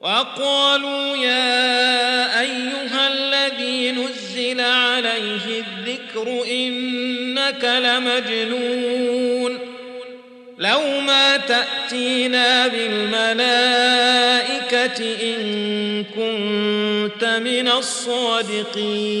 وقالوا يا أيها الذي نزل عليه الذكر إنك لمجنون لو ما تأتينا بالملائكة إن كنت من الصادقين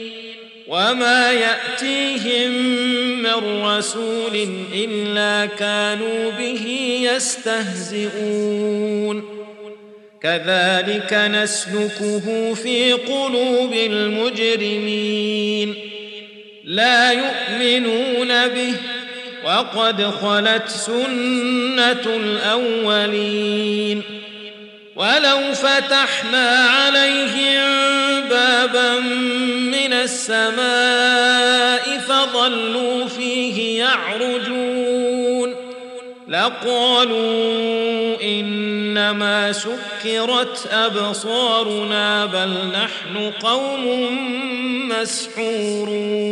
وما يأتيهم من رسول إلا كانوا به يستهزئون كذلك نسلكه في قلوب المجرمين لا يؤمنون به وقد خلت سنة الأولين ولو فتحنا عليهم بابا من السماء فظلوا فيه يعرجون. لقالوا إنما سكرت أبصارنا بل نحن قوم مسحورون.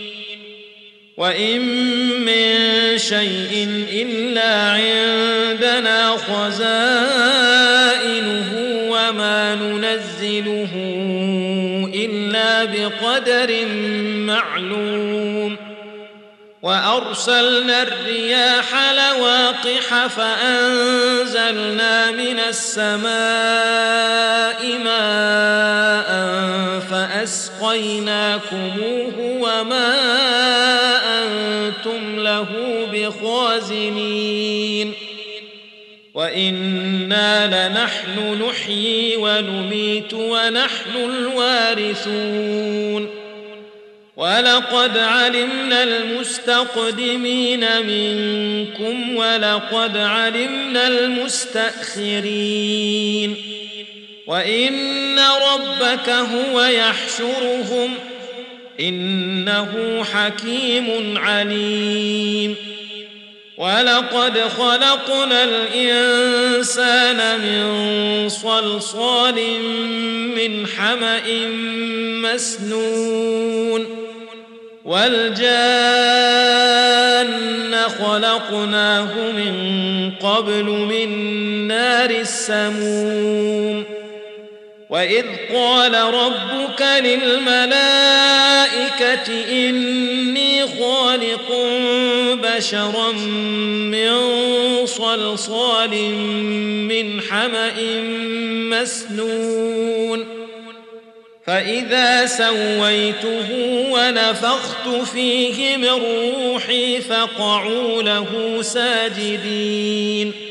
وان من شيء الا عندنا خزائنه وما ننزله الا بقدر معلوم وارسلنا الرياح لواقح فانزلنا من السماء ماء فاسقيناكموه وما له بخازنين وإنا لنحن نحيي ونميت ونحن الوارثون ولقد علمنا المستقدمين منكم ولقد علمنا المستأخرين وإن ربك هو يحشرهم إنه حكيم عليم. ولقد خلقنا الإنسان من صلصال من حمأ مسنون. والجان خلقناه من قبل من نار السموم. واذ قال ربك للملائكه اني خالق بشرا من صلصال من حما مسنون فاذا سويته ونفخت فيه من روحي فقعوا له ساجدين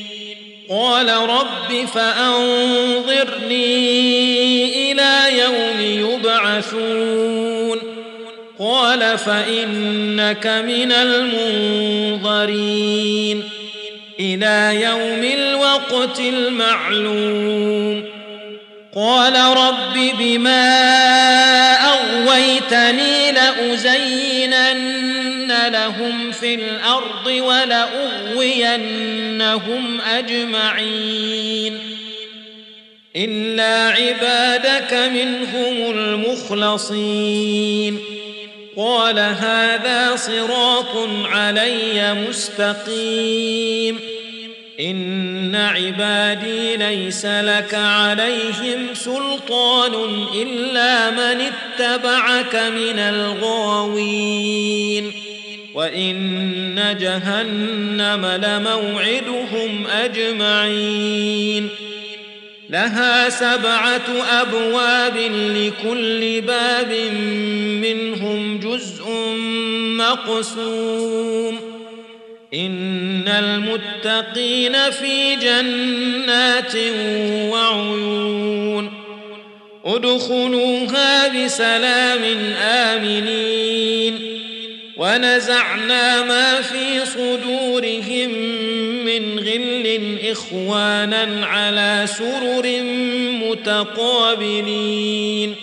قال رب فأنظرني إلى يوم يبعثون. قال فإنك من المنظرين. إلى يوم الوقت المعلوم. قال رب بما أغويتني لازينن لهم في الأرض ولاغوينهم اجمعين الا عبادك منهم المخلصين قال هذا صراط علي مستقيم ان عبادي ليس لك عليهم سلطان الا من اتبعك من الغاوين وان جهنم لموعدهم اجمعين لها سبعه ابواب لكل باب منهم جزء مقسوم ان المتقين في جنات وعيون ادخلوها بسلام امنين ونزعنا ما في صدورهم من غل إخوانا على سرر متقابلين.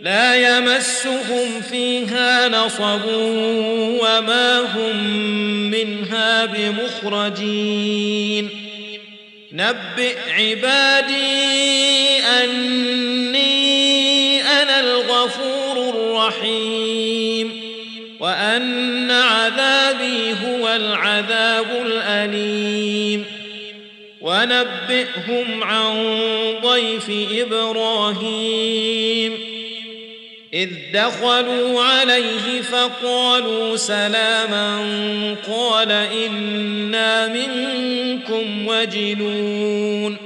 لا يمسهم فيها نصب وما هم منها بمخرجين. نبئ عبادي أني أنا الغفور الرحيم. وأن عذابي هو العذاب الأليم. ونبئهم عن ضيف إبراهيم. إذ دخلوا عليه فقالوا سلاما قال إنا منكم وجلون.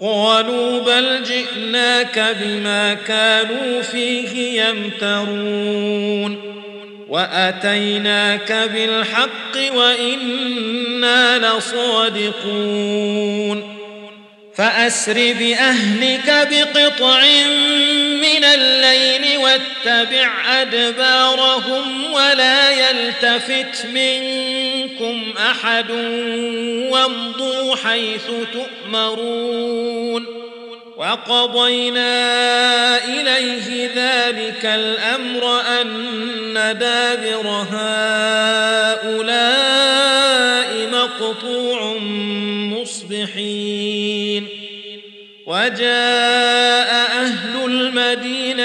قالوا بل جئناك بما كانوا فيه يمترون. وأتيناك بالحق وإنا لصادقون. فأسر بأهلك بقطع من الليل واتبع أدبارهم ولا يلتفت منكم أحد وامضوا حيث تؤمرون وقضينا إليه ذلك الأمر أن دابر هؤلاء مقطوع مصبحين وجاء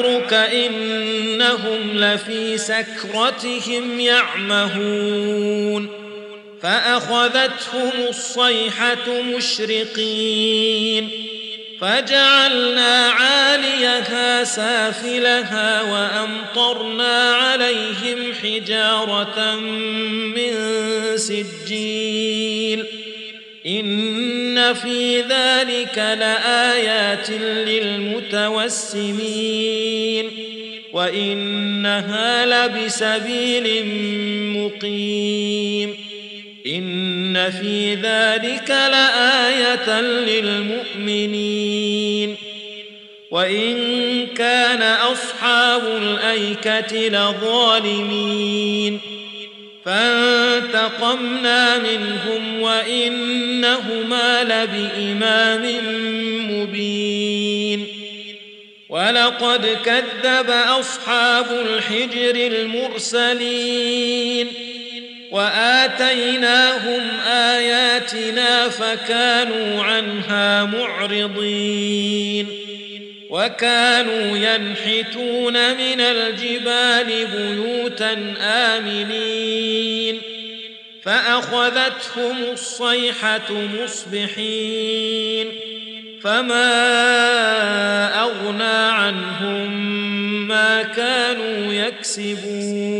لعمرك انهم لفي سكرتهم يعمهون فاخذتهم الصيحه مشرقين فجعلنا عاليها سافلها وامطرنا عليهم حجاره من سجيل ان في ذلك لآيات للمتوسمين وإنها لبسبيل مقيم إن في ذلك لآية للمؤمنين وإن كان أصحاب الأيكة لظالمين فانتقمنا منهم وإنهما لبإمام مبين. ولقد كذب أصحاب الحجر المرسلين. وآتيناهم آياتنا فكانوا عنها معرضين. وكانوا ينحتون من الجبال بيوتا آمنين. فأخذتهم الصيحة مصبحين. فما أغنى عنهم ما كانوا يكسبون.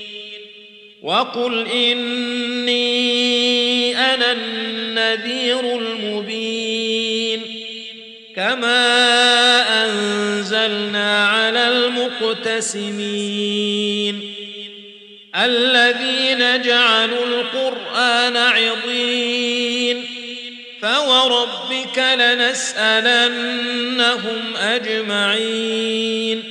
وقل إني أنا النذير المبين كما أنزلنا على المقتسمين الذين جعلوا القرآن عضين فوربك لنسألنهم أجمعين